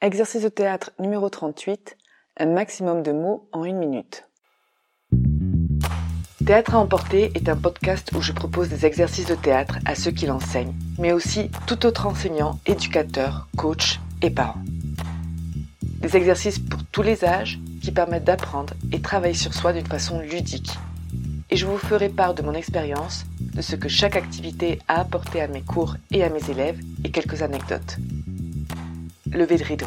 Exercice de théâtre numéro 38, un maximum de mots en une minute. Théâtre à emporter est un podcast où je propose des exercices de théâtre à ceux qui l'enseignent, mais aussi tout autre enseignant, éducateur, coach et parents. Des exercices pour tous les âges qui permettent d'apprendre et travailler sur soi d'une façon ludique. Et je vous ferai part de mon expérience, de ce que chaque activité a apporté à mes cours et à mes élèves et quelques anecdotes. Levez le rideau.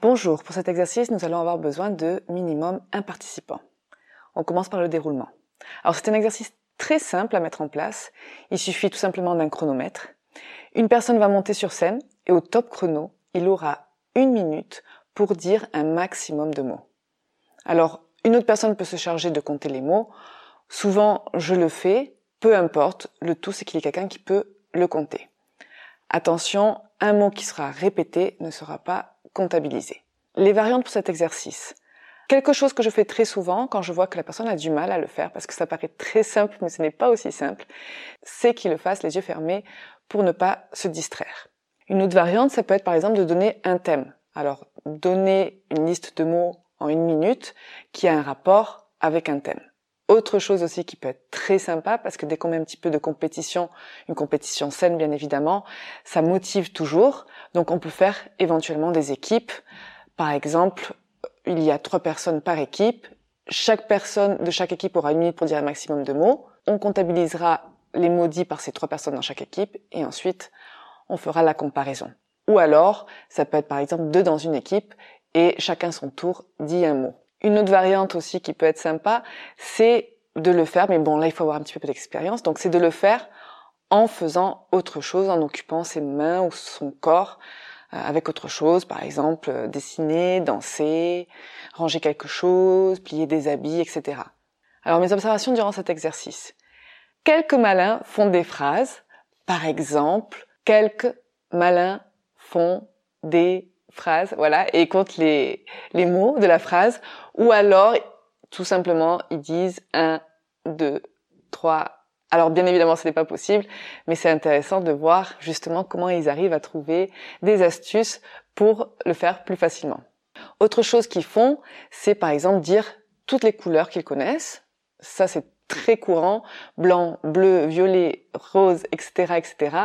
Bonjour, pour cet exercice, nous allons avoir besoin de minimum un participant. On commence par le déroulement. Alors c'est un exercice très simple à mettre en place. Il suffit tout simplement d'un chronomètre. Une personne va monter sur scène et au top chrono, il aura une minute pour dire un maximum de mots. Alors, une autre personne peut se charger de compter les mots. Souvent, je le fais, peu importe, le tout c'est qu'il y ait quelqu'un qui peut le compter. Attention, un mot qui sera répété ne sera pas comptabilisé. Les variantes pour cet exercice. Quelque chose que je fais très souvent quand je vois que la personne a du mal à le faire, parce que ça paraît très simple, mais ce n'est pas aussi simple, c'est qu'il le fasse les yeux fermés pour ne pas se distraire. Une autre variante, ça peut être par exemple de donner un thème. Alors, donner une liste de mots en une minute qui a un rapport avec un thème. Autre chose aussi qui peut être très sympa, parce que dès qu'on met un petit peu de compétition, une compétition saine bien évidemment, ça motive toujours. Donc on peut faire éventuellement des équipes. Par exemple, il y a trois personnes par équipe. Chaque personne de chaque équipe aura une minute pour dire un maximum de mots. On comptabilisera les mots dits par ces trois personnes dans chaque équipe et ensuite on fera la comparaison. Ou alors, ça peut être par exemple deux dans une équipe et chacun son tour dit un mot. Une autre variante aussi qui peut être sympa, c'est de le faire, mais bon là il faut avoir un petit peu d'expérience, donc c'est de le faire en faisant autre chose, en occupant ses mains ou son corps euh, avec autre chose, par exemple euh, dessiner, danser, ranger quelque chose, plier des habits, etc. Alors mes observations durant cet exercice. Quelques malins font des phrases, par exemple, quelques malins font des phrases, voilà, et comptent les, les mots de la phrase, ou alors, tout simplement, ils disent un, deux, trois, alors bien évidemment, ce n'est pas possible, mais c'est intéressant de voir justement comment ils arrivent à trouver des astuces pour le faire plus facilement. Autre chose qu'ils font, c'est par exemple dire toutes les couleurs qu'ils connaissent. Ça, c'est très courant, blanc, bleu, violet, rose, etc., etc.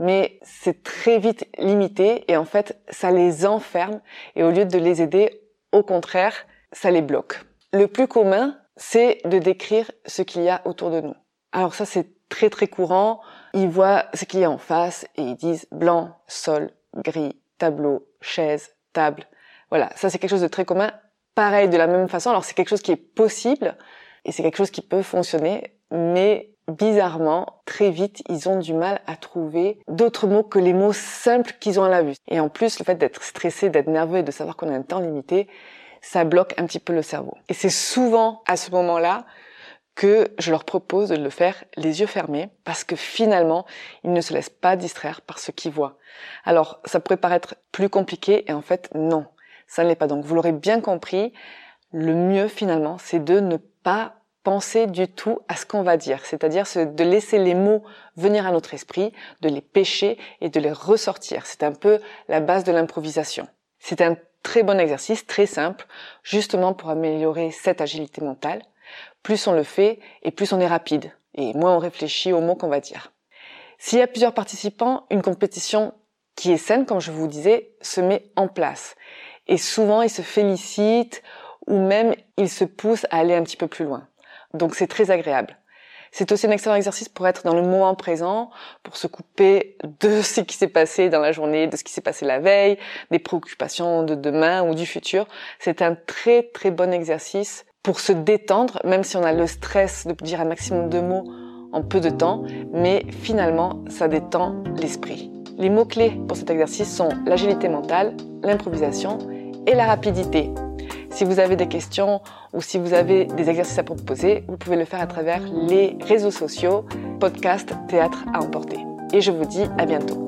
Mais c'est très vite limité et en fait, ça les enferme et au lieu de les aider, au contraire, ça les bloque. Le plus commun, c'est de décrire ce qu'il y a autour de nous. Alors ça, c'est très très courant. Ils voient ce qu'il y a en face et ils disent blanc, sol, gris, tableau, chaise, table. Voilà, ça c'est quelque chose de très commun. Pareil, de la même façon. Alors c'est quelque chose qui est possible et c'est quelque chose qui peut fonctionner, mais bizarrement, très vite, ils ont du mal à trouver d'autres mots que les mots simples qu'ils ont à la vue. Et en plus, le fait d'être stressé, d'être nerveux et de savoir qu'on a un temps limité, ça bloque un petit peu le cerveau. Et c'est souvent à ce moment-là que je leur propose de le faire les yeux fermés parce que finalement, ils ne se laissent pas distraire par ce qu'ils voient. Alors, ça pourrait paraître plus compliqué et en fait, non, ça ne l'est pas. Donc, vous l'aurez bien compris, le mieux finalement, c'est de ne pas penser du tout à ce qu'on va dire, c'est-à-dire de laisser les mots venir à notre esprit, de les pêcher et de les ressortir. C'est un peu la base de l'improvisation. C'est un très bon exercice, très simple, justement pour améliorer cette agilité mentale plus on le fait et plus on est rapide et moins on réfléchit aux mots qu'on va dire. S'il y a plusieurs participants, une compétition qui est saine, comme je vous disais, se met en place. Et souvent, ils se félicitent ou même ils se poussent à aller un petit peu plus loin. Donc c'est très agréable. C'est aussi un excellent exercice pour être dans le moment présent, pour se couper de ce qui s'est passé dans la journée, de ce qui s'est passé la veille, des préoccupations de demain ou du futur. C'est un très très bon exercice pour se détendre, même si on a le stress de dire un maximum de mots en peu de temps, mais finalement, ça détend l'esprit. Les mots-clés pour cet exercice sont l'agilité mentale, l'improvisation et la rapidité. Si vous avez des questions ou si vous avez des exercices à proposer, vous pouvez le faire à travers les réseaux sociaux, podcast, théâtre à emporter. Et je vous dis à bientôt.